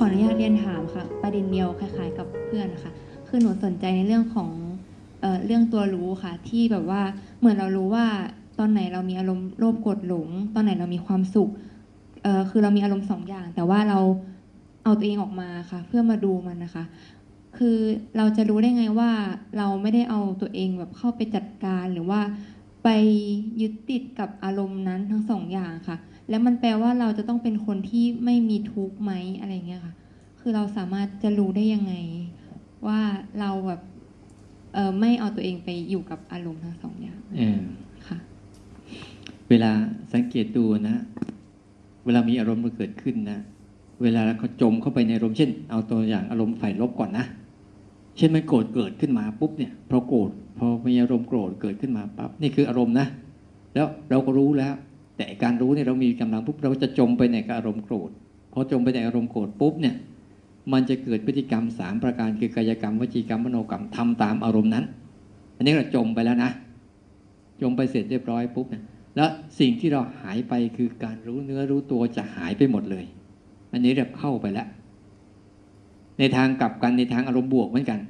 ขออนุญาตเรียนถามค่ะ ประเด็นเดียวคล้าย ๆ กับเพื่อนค่ะคือหนูสนใจในเรื่องของเออเรื่องตัวรู้ค่ะ ที่แบบว่าเหมือนเรารู้ว่าตอนไหนเรามีอารมณ์โลภโกรธหลง ตอนไหนเรามีความสุขเออคือเรามีอารมณ์สองอย่าง แต่ว่าเราเอาตัวเองออกมาค่ะ เพื่อมาดูมันนะคะ คือเราจะรู้ได้ไงว่าเราไม่ได้เอาตัวเองแบบเข้าไปจัดการหรือว่าไปยึดติดกับอารมณ์นั้นทั้งสองอย่างค่ะ แล้วมันแปลว่าเราจะต้องเป็นคนที่ไม่มีทุกข์ไหมอะไรเงี้ยค่ะ คือเราสามารถจะรู้ได้ยังไง ว่าเราแบบเออไม่เอาตัวเองไปอยู่กับอารมณ์ทั้งสองอย่างเออค่ะ เวลาสังเกตดูนะ เวลามีอารมณ์มันเกิดขึ้นนะเวลาเขาจมเข้าไปในอารมณ์เช่น เอาตัวอย่างอารมณ์ฝ่ายลบก่อนนะเช่นมันโกรธเกิดขึ้นมาปุ๊บเนี่ยพอโกรธพอมีอารมณ์โกรธเกิดขึ้นมาปั๊บนี่คืออารมณ์นะแล้วเราก็รู้แล้ว แต่การรู้เนี่ยเรามีกำลังปุ๊บเราจะจมไปในอารมณ์โกรธพอจมไปในอารมณ์โกรธปุ๊บเนี่ยมันจะเกิดพฤติกรรมสามประการคือกายกรรมวจีกรรมมโนกรรมทำตามอารมณ์นั้น อันนี้เราจมไปแล้วนะ จมไปเสร็จเรียบร้อยปุ๊บเนี่ยแล้วสิ่งที่เราหายไปคือการรู้เนื้อรู้ตัวจะหายไปหมดเลย อันนี้เราเข้าไปแล้ว ในทางกลับกันในทางอารมณ์บวกเหมือนกัน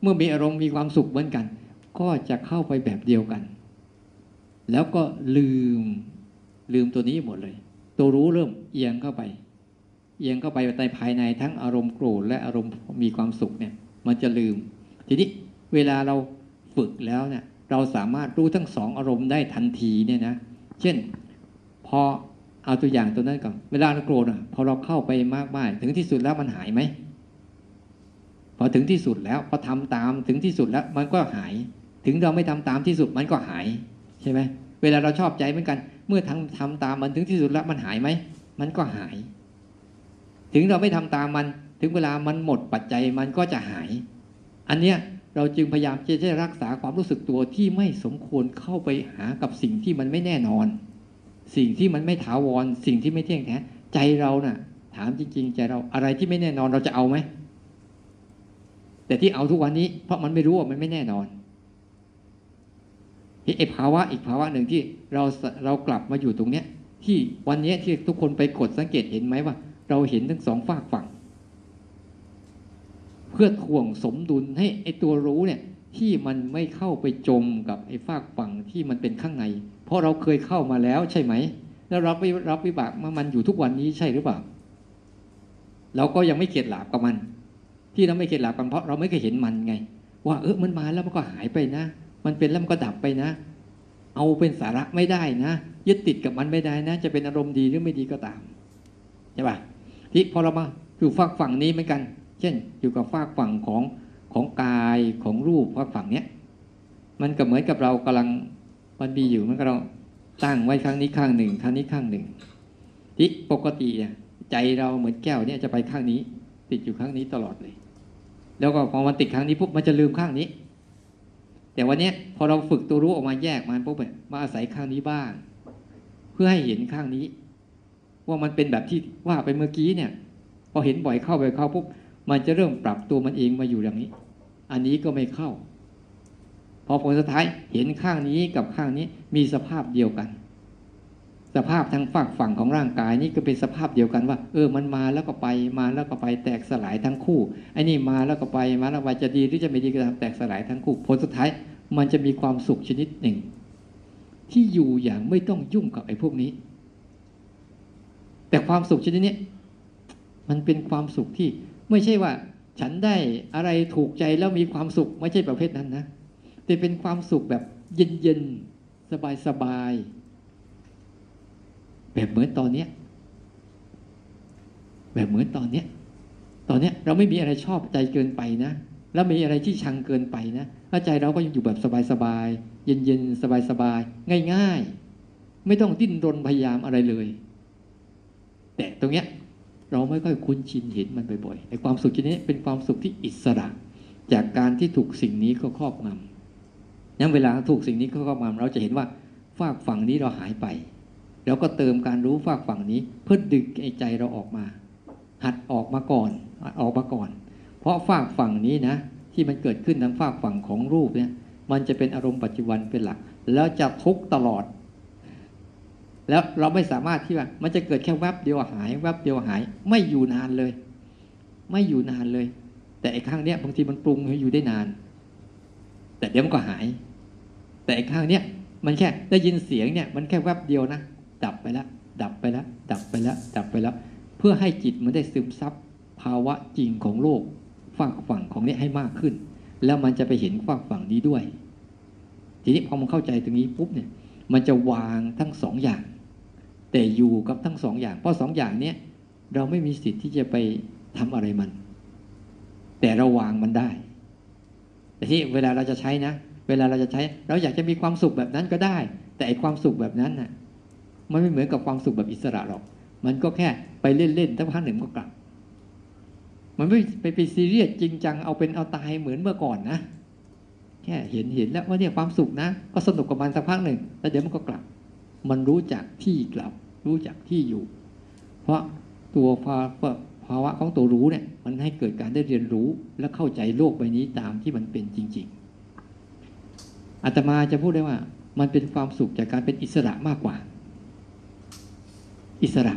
เมื่อมีอารมณ์มีความสุขเหมือนกัน ก็จะเข้าไปแบบเดียวกัน แล้วก็ลืม ลืมตัวนี้หมดเลย ตัวรู้เริ่มเอียงเข้าไป เอียงเข้าไปในภายในทั้งอารมณ์โกรธและอารมณ์มีความสุขเนี่ย มันจะลืม ทีนี้เวลาเราฝึกแล้วเนี่ย เราสามารถรู้ทั้งสองอารมณ์ได้ทันทีเนี่ยนะ เช่น พอเอาตัวอย่างตัวนั้นก่อน เวลาเราโกรธอะ พอเราเข้าไปมากๆถึงที่สุดแล้วมันหายไหม พอถึงที่สุดแล้วพอทำตามถึงที่สุดแล้ว มันก็หาย ถึงเราไม่ทำตามที่สุดมันก็หายใช่ไหม เวลาเราชอบใจเหมือนกัน เมื่อทำทำตามมันถึงที่สุดแล้วมันหายไหม มันก็หาย ถึงเราไม่ทำตามมัน ถึงเวลามันหมดปัจจัยมันก็จะหาย อันเนี้ยเราจึงพยายามจะรักษาความรู้สึกตัวที่ไม่สมควรเข้าไปหากับสิ่งที่มันไม่แน่นอน สิ่งที่มันไม่ถาวร สิ่งที่ไม่เที่ยงแท้ใจเราน่ะ ถามจริงๆใจเราอะไรที่ไม่แน่นอนเราจะเอาไหมแต่ที่เอาทุกวันนี้เพราะมันไม่รู้ว่ามันไม่แน่นอน ไอ้ภาวะอีกภาวะหนึ่งที่เราเรากลับมาอยู่ตรงเนี้ยที่วันนี้ที่ทุกคนไปกดสังเกตเห็นไหมว่า เราเห็นทั้งสองฝากฝั่ง เพื่อถ่วงสมดุลให้ไอ้ตัวรู้เนี่ยที่มันไม่เข้าไปจมกับไอ้ฝากฝั่งที่มันเป็นข้างใน เพราะเราเคยเข้ามาแล้วใช่ไหม แล้วรับรับวิบากมามันอยู่ทุกวันนี้ใช่หรือเปล่า เราก็ยังไม่เข็ดหลาบกับมัน ที่เราไม่เข็ดหลาบกันเพราะเราไม่เคยเห็นมันไง ว่าเออมันมาแล้วมันก็หายไปนะ มันเป็นแล้วมันก็ดับไปนะ เอาเป็นสาระไม่ได้นะ ยึดติดกับมันไม่ได้นะ จะเป็นอารมณ์ดีหรือไม่ดีก็ตามใช่ป่ะที่พอเรามาอยู่ฝากฝั่งนี้เหมือนกัน เช่น อยู่กับฝากฝั่งของของกายของรูปฝากฝั่งเนี้ยมันก็เหมือนกับเรากำลังมันมีอยู่มันก็เราตั้งไว้ข้างนี้ข้างหนึ่งข้างนี้ข้างหนึ่งที่ปกติเนี่ยใจเราเหมือนแก้วเนี่ยจะไปข้างนี้ ติดอยู่ข้างนี้ตลอดเลย แล้วก็พอมันติดข้างนี้ปุ๊บมันจะลืมข้างนี้ แต่วันนี้พอเราฝึกตัวรู้ออกมาแยกมันปุ๊บแบบมาอาศัยข้างนี้บ้าง เพื่อให้เห็นข้างนี้ ว่ามันเป็นแบบที่ว่าไปเมื่อกี้เนี่ย พอเห็นบ่อยเข้าไปเข้าปุ๊บมันจะเริ่มปรับตัวมันเองมาอยู่อย่างนี้ อันนี้ก็ไม่เข้า พอผลสุดท้ายเห็นข้างนี้กับข้างนี้มีสภาพเดียวกัน สภาพทางฝากฝั่งของร่างกายนี่ก็เป็นสภาพเดียวกันว่า เออมันมาแล้วก็ไปมาแล้วก็ไปแตกสลายทั้งคู่ไอ้นี่มาแล้วก็ไปมาแล้วไปจะดีหรือจะไม่ดีก็ตามแตกสลายทั้งคู่ผลสุดท้ายมันจะมีความสุขชนิดหนึ่ง ที่อยู่อย่างไม่ต้องยุ่งกับไอ้พวกนี้ แต่ความสุขชนิดนี้มันเป็นความสุขที่ไม่ใช่ว่า ฉันได้อะไรถูกใจแล้วมีความสุขไม่ใช่ประเภทนั้นนะแต่เป็นความสุขแบบเย็นๆสบายๆ แบบเหมือนตอนเนี้ยแบบเหมือนตอนเนี้ยตอนเนี้ยเราไม่มีอะไรชอบใจเกินไปนะ แล้วมีอะไรที่ชังเกินไปนะถ้าใจเราก็ยังอยู่แบบสบายๆ เย็นๆ สบายๆ ง่ายๆ ไม่ต้องดิ้นรนพยายามอะไรเลย แต่ตรงเนี้ยเราไม่ค่อยคุ้นชินเห็นมันบ่อยๆไอ้ความสุขชนิดนี้เป็นความสุขที่อิสระ จากการที่ถูกสิ่งนี้ก็ครอบงำยังเวลาถูกสิ่งนี้ก็ครอบงำเราจะเห็นว่าฝากฝั่งนี้เราหายไป แล้วก็เติมการรู้ฝากฝั่งนี้ เพื่อดึงไอ้ใจเราออกมา หัดออกมาก่อนออกมาก่อน เพราะฝากฝั่งนี้นะ ที่มันเกิดขึ้นทางฝากฝั่งของรูปเนี่ย มันจะเป็นอารมณ์ปัจจุบันเป็นหลัก แล้วจะทุกตลอด แล้วเราไม่สามารถที่ว่า มันจะเกิดแค่แวบเดียวหายแวบเดียวหาย ไม่อยู่นานเลย ไม่อยู่นานเลย แต่ไอ้ข้างเนี้ยบางทีมันปรุงให้อยู่ได้นาน แต่เดี๋ยวมันก็หาย แต่ไอ้ข้างเนี้ยมันแค่ได้ยินเสียงเนี่ย มันแค่แวบเดียวนะ ไปแล้วดับไปแล้วดับไปแล้วดับไปแล้ว เพื่อให้จิตมันได้ซึมซับภาวะจริงของโลกฝากฝั่งของนี้ให้มากขึ้น แล้วมันจะไปเห็นฝากฝั่งนี้ด้วย ทีนี้พอมันเข้าใจตรงนี้ปุ๊บเนี่ย มันจะวางทั้งสองอย่าง แต่อยู่กับทั้งสองอย่าง เพราะสองอย่างเนี้ยเราไม่มีสิทธิ์ที่จะไปทำอะไรมัน แต่เราวางมันได้ แต่ที่เวลาเราจะใช้นะ เวลาเราจะใช้ เราอยากจะมีความสุขแบบนั้นก็ได้ แต่ความสุขแบบนั้นน่ะ มันไม่เหมือนกับความสุขแบบอิสระหรอก มันก็แค่ไปเล่นๆถ้าพักหนึ่งก็กลับ มันไม่ไปไปซีเรียสจริงจังเอาเป็นเอาตายเหมือนเมื่อก่อนนะแค่เห็นเห็นแล้วว่าเนี่ยความสุขนะ ก็สนุกกับมันสักพักหนึ่งแล้วเดี๋ยวมันก็กลับ มันรู้จักที่กลับ รู้จักที่อยู่ เพราะตัวภาวะภาวะของตัวรู้เนี่ย มันให้เกิดการได้เรียนรู้และเข้าใจโลกใบนี้ตามที่มันเป็นจริง ๆอาตมาจะพูดได้ว่า มันเป็นความสุขจากการเป็นอิสระมากกว่า อิสระ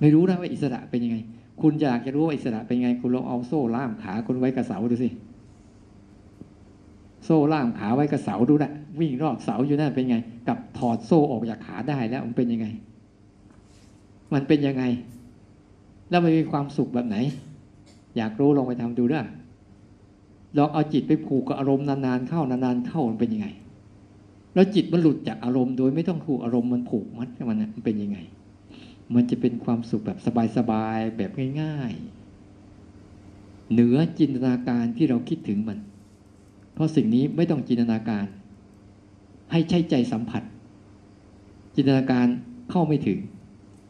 ไม่รู้นะว่าอิสระเป็นยังไง คุณอยากจะรู้ว่าอิสระเป็นยังไง คุณลองเอาโซ่ล่ามขาคุณไว้กับเสาดูสิ โซ่ล่ามขาไว้กับเสาดูนะวิ่งรอบเสาอยู่นั่นเป็นไง กับถอดโซ่ออกจากขาได้แล้วมันเป็นยังไง มันเป็นยังไง แล้วมันมีความสุขแบบไหน อยากรู้ลองไปทำดูด้วยลองเอาจิตไปผูกกับอารมณ์นานๆเข้านานๆเข้ามันเป็นยังไง แล้วจิตมันหลุดจากอารมณ์โดยไม่ต้องถูกอารมณ์มันผูกมัดกับมันมันเป็นยังไง มันจะเป็นความสุขแบบสบายๆแบบง่าย ๆ เหนือจินตนาการที่เราคิดถึงมัน เพราะสิ่งนี้ไม่ต้องจินตนาการ ให้ใช้ใจสัมผัส จินตนาการเข้าไม่ถึง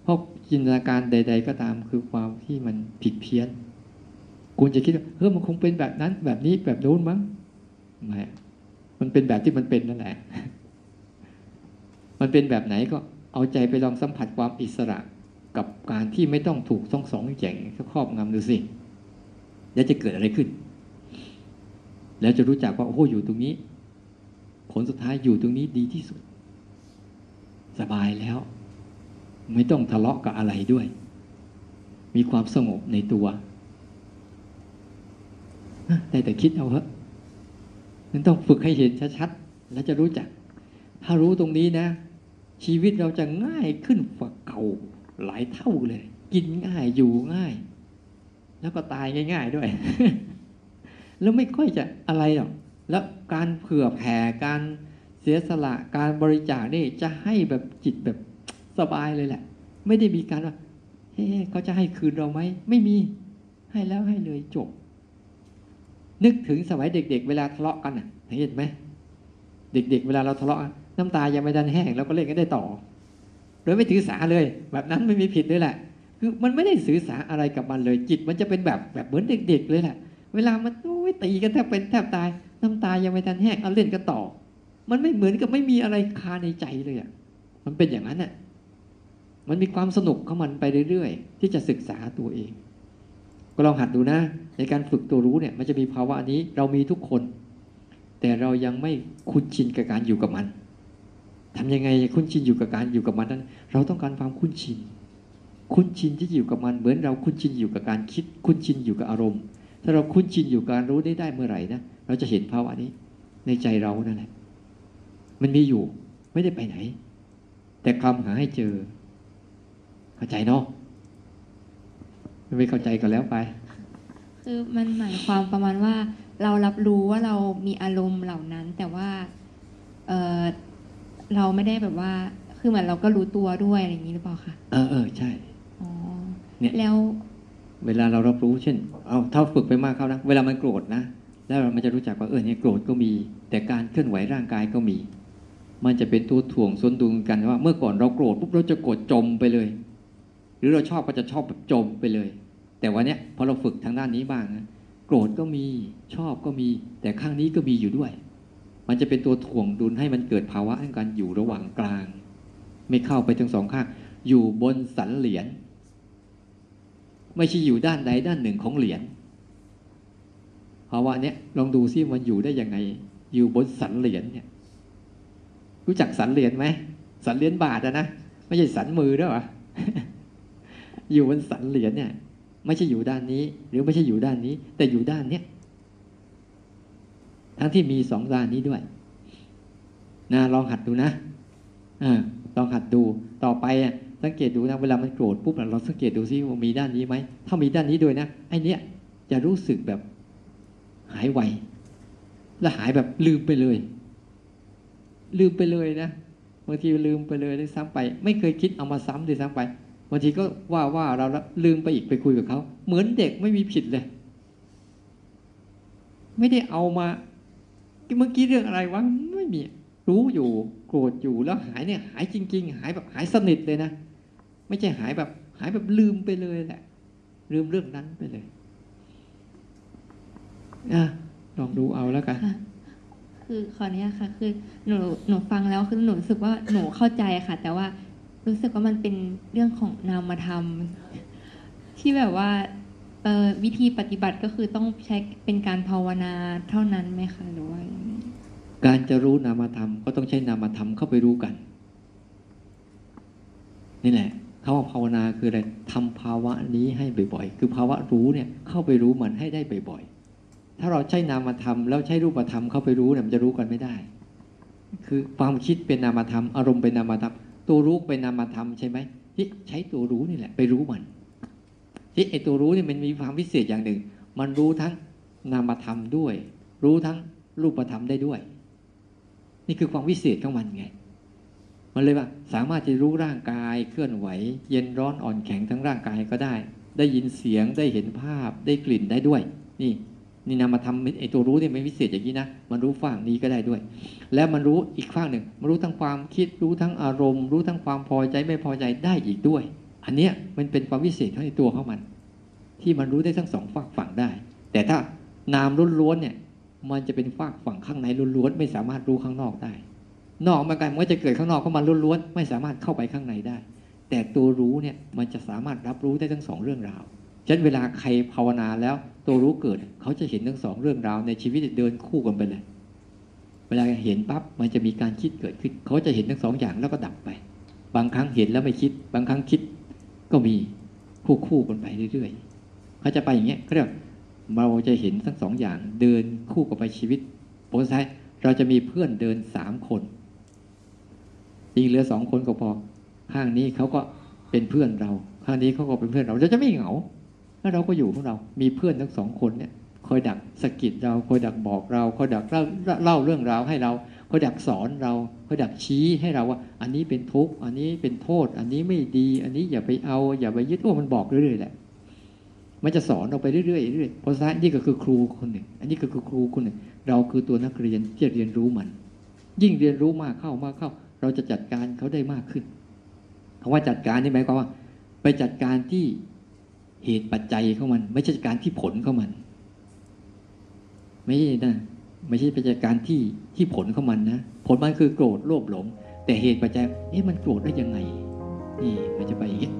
เพราะจินตนาการใด ๆ ก็ตามคือความที่มันผิดเพี้ยนคุณจะคิดว่าเฮ้ยมันคงเป็นแบบนั้นแบบนี้แบบโน้นมั้งไม่ มันเป็นแบบที่มันเป็นนั่นแหละ มันเป็นแบบไหนก็เอาใจไปลองสัมผัสความอิสระกับการที่ไม่ต้องถูกสองสองแจงครอบงำดูสิ แล้วจะเกิดอะไรขึ้น แล้วจะรู้จักว่าโอ้โหอยู่ตรงนี้ ผลสุดท้ายอยู่ตรงนี้ดีที่สุด สบายแล้ว ไม่ต้องทะเลาะกับอะไรด้วย มีความสงบในตัวแต่แต่คิดเอาเถอะ มันต้องฝึกให้เห็นชัดๆ แล้วจะรู้จัก ถ้ารู้ตรงนี้นะ ชีวิตเราจะง่ายขึ้นกว่าเก่าหลายเท่าเลย กินง่ายอยู่ง่าย แล้วก็ตายง่าย ๆด้วย แล้วไม่ค่อยจะอะไรหรอก แล้วการเผื่อแผ่การเสียสละการบริจาคนี่จะให้แบบจิตแบบสบายเลยแหละ ไม่ได้มีการว่าเฮ้เขาจะให้คืนเราไหม ไม่มี ให้แล้วให้เลยจบ นึกถึงสมัยเด็ก ๆ เวลาทะเลาะกันอะเห็นไหมเด็ก ๆ เวลาเราทะเลาะน้ำตายังไม่ดันแห้งเราก็เล่นกันได้ต่อ โดยไม่ถือสาเลย แบบนั้นไม่มีผิดเลยแหละ คือมันไม่ได้สื่อสารอะไรกับมันเลย จิตมันจะเป็นแบบแบบเหมือนเด็ก ๆ เลยแหละเวลามันโอ้ยตีกันแทบเป็นแทบตาย น้ำตายังไม่ทันแห้งเอาเล่นกันต่อ มันไม่เหมือนกับไม่มีอะไรคาในใจเลยอะมันเป็นอย่างนั้นอะมันมีความสนุกของมันไปเรื่อยๆ ที่จะศึกษาตัวเอง ก็ลองหัดดูนะ ในการฝึกตัวรู้เนี่ย มันจะมีภาวะนี้เรามีทุกคน แต่เรายังไม่คุ้นชินกับการอยู่กับมันทำยังไงคุ้นชินอยู่กับการอยู่กับมันนั้น เราต้องการความคุ้นชิน คุ้นชินที่อยู่กับมันเหมือนเราคุ้นชินอยู่กับการคิด คุ้นชินอยู่กับอารมณ์ ถ้าเราคุ้นชินอยู่กับการรู้ได้ได้เมื่อไหร่นะเราจะเห็นภาวะนี้ในใจเรานั่นแหละ มันมีอยู่ไม่ได้ไปไหน แต่คลำหาให้เจอ เข้าใจเนาะ ไม่เข้าใจก็แล้วไป คือมันหมายความประมาณว่า เรารับรู้ว่าเรามีอารมณ์เหล่านั้น แต่ว่าเออเราไม่ได้แบบว่า คือเหมือนเราก็รู้ตัวด้วยอะไรอย่างนี้หรือเปล่าคะเออเออใช่อ๋อเนี่ยแล้ว เวลาเรารับรู้เช่น เอาเท่าฝึกไปมากเข้านะเวลามันโกรธนะแล้วมันจะรู้จักว่าเออเนี่ยโกรธก็มี แต่การเคลื่อนไหวร่างกายก็มี มันจะเป็นตัวถ่วงส้นดุงกันว่า เมื่อก่อนเราโกรธปุ๊บเราจะโกรธจมไปเลย หรือเราชอบก็จะชอบแบบจมไปเลย แต่วันนี้พอเราฝึกทางด้านนี้บ้างนะโกรธก็มีชอบก็มี แต่ข้างนี้ก็มีอยู่ด้วย มันจะเป็นตัวถ่วงดุลให้มันเกิดภาวะแห่งการอยู่ระหว่างกลาง ไม่เข้าไปทั้งสองข้าง อยู่บนสันเหรียญไม่ใช่อยู่ด้านใดด้านหนึ่งของเหรียญภาวะเนี้ยลองดูซิมันอยู่ได้ยังไง อยู่บนสันเหรียญเนี่ย รู้จักสันเหรียญไหมสันเหรียญบาทอะนะไม่ใช่สันมือด้วยวะอยู่บนสันเหรียญเนี่ย ไม่ใช่อยู่ด้านนี้ หรือไม่ใช่อยู่ด้านนี้ แต่อยู่ด้านเนี้ยทั้งที่มีสองด้านนี้ด้วยนะลองหัดดูนะอ่าลองหัดดูต่อไปอะสังเกตดูนะเวลามันโกรธปุ๊บเราสังเกตดูซิว่ามีด้านนี้ไหมถ้ามีด้านนี้ด้วยนะไอเนี้ยจะรู้สึกแบบหายไวและหายแบบลืมไปเลย ลืมไปเลยนะบางทีลืมไปเลยได้ซ้ำไป ไม่เคยคิดเอามาซ้ำด้วยซ้ำไป บางทีก็ว่าว่าเราลืมไปอีกไปคุยกับเขาเหมือนเด็กไม่มีผิดเลย ไม่ได้เอามาเมื่อกี้เรื่องอะไรวะไม่มี รู้อยู่โกรธอยู่แล้วหายเนี่ย หายจริง ๆ หายแบบหายสนิทเลยนะไม่ใช่หายแบบ หายแบบลืมไปเลยแหละ ลืมเรื่องนั้นไปเลยอะลองดูเอาแล้วกันคือขออนุญาตค่ะ คือหนูหนูฟังแล้วคือหนูรู้สึกว่าหนูเข้าใจค่ะ แต่ว่า รู้สึกว่ามันเป็นเรื่องของนามธรรม ที่แบบว่าวิธีปฏิบัติก็คือต้องใช้เป็นการภาวนาเท่านั้นไหมคะหรือว่ายังไงการจะรู้นามธรรมก็ต้องใช้นามธรรมเข้าไปรู้กัน นี่แหละคำว่าภาวนาคืออะไรทำภาวะนี้ให้บ่อยๆ คือภาวะรู้เนี่ยเข้าไปรู้มันให้ได้บ่อยๆ ถ้าเราใช้นามธรรมแล้วใช้รูปธรรมเข้าไปรู้เนี่ยมันจะรู้กันไม่ได้ คือความคิดเป็นนามธรรมอารมณ์เป็นนามธรรม ตัวรู้เป็นนามธรรมใช่ไหมที่ใช้ตัวรู้นี่แหละ ไปรู้มันที่ไอตัวรู้นี่มันมีความพิเศษอย่างหนึ่ง มันรู้ทั้งนามธรรมด้วย รู้ทั้งรูปธรรมได้ด้วย นี่คือความวิเศษของมันไง มันเลยว่า สามารถจะรู้ร่างกายเคลื่อนไหว เย็นร้อนอ่อนแข็งทั้งร่างกายก็ได้ ได้ยินเสียงได้เห็นภาพได้กลิ่นได้ด้วย นี่ นี่นามธรรมไอตัวรู้เนี่ยไม่วิเศษอย่างนี้นะมันรู้ฝั่งนี้ก็ได้ด้วย แล้วมันรู้อีกฝั่งหนึ่งมันรู้ทั้งความคิดรู้ทั้งอารมณ์ รู้ทั้งความพอใจไม่พอใจได้อีกด้วย อันเนี้ยมันเป็นความวิเศษของในตัวของมัน ที่มันรู้ได้ทั้งสองฝากฝั่งได้ แต่ถ้านามล้วนๆเนี่ยมันจะเป็นฝากฝั่งข้างในล้วนๆไม่สามารถรู้ข้างนอกได้ นอกมันกันมันก็จะเกิดข้างนอกเข้ามาล้วนๆไม่สามารถเข้าไปข้างในได้ แต่ตัวรู้เนี่ยมันจะสามารถรับรู้ได้ทั้งสองเรื่องราว ฉะนั้นเวลาใครภาวนาแล้ว ตัวรู้เกิด เขาจะเห็นทั้งสองเรื่องราวในชีวิตเดินคู่กันไปเลย เวลาเห็นปั๊บมันจะมีการคิดเกิดขึ้น เขาจะเห็นทั้งสองอย่างแล้วก็ดับไป บางครั้งเห็นแล้วไม่คิด บางครั้งคิดก็มีคู่คู่กันไปเรื่อยๆ เขาจะไปอย่างเงี้ยเขาเรียกเราจะเห็นทั้งสองอย่างเดินคู่กับไปชีวิตผลสุดท้ายเราจะมีเพื่อนเดินสามคนจริงเหลือสองคนก็พอข้างนี้เขาก็เป็นเพื่อนเรา ข้างนี้เขาก็เป็นเพื่อนเราเราจะไม่เหงา แล้วเราก็อยู่ของเรา มีเพื่อนทั้งสองคนเนี่ยคอยดักสะกิดเราคอยดักบอกเราคอยดักเล่าเล่าเรื่องราวให้เราคอยดักสอนเราคอยดักชี้ให้เราว่า อันนี้เป็นทุกข์อันนี้เป็นโทษ อันนี้ไม่ดี อันนี้อย่าไปเอา อย่าไปยึดโอ้มันบอกเรื่อยๆแหละมันจะสอนเราไปเรื่อยๆเรื่อยๆเพราะฉะนั้นนี่ก็คือครูคนหนึ่ง อันนี้ก็คือครูคนหนึ่ง เราคือตัวนักเรียนที่เรียนรู้มัน ยิ่งเรียนรู้มากเข้ามากเข้า เราจะจัดการเขาได้มากขึ้นคำว่าจัดการนี่หมายความว่า ไปจัดการที่ เหตุปัจจัยของมัน ไม่ใช่การที่ผลของมัน ไม่ใช่นะไม่ใช่เปจัดการที่ที่ผลของมันนะผลมันคือโกรธโลภหลง แต่เหตุปัจจัยเอ๊ะมันโกรธได้ยังไง นี่มันจะไปอย่างนี้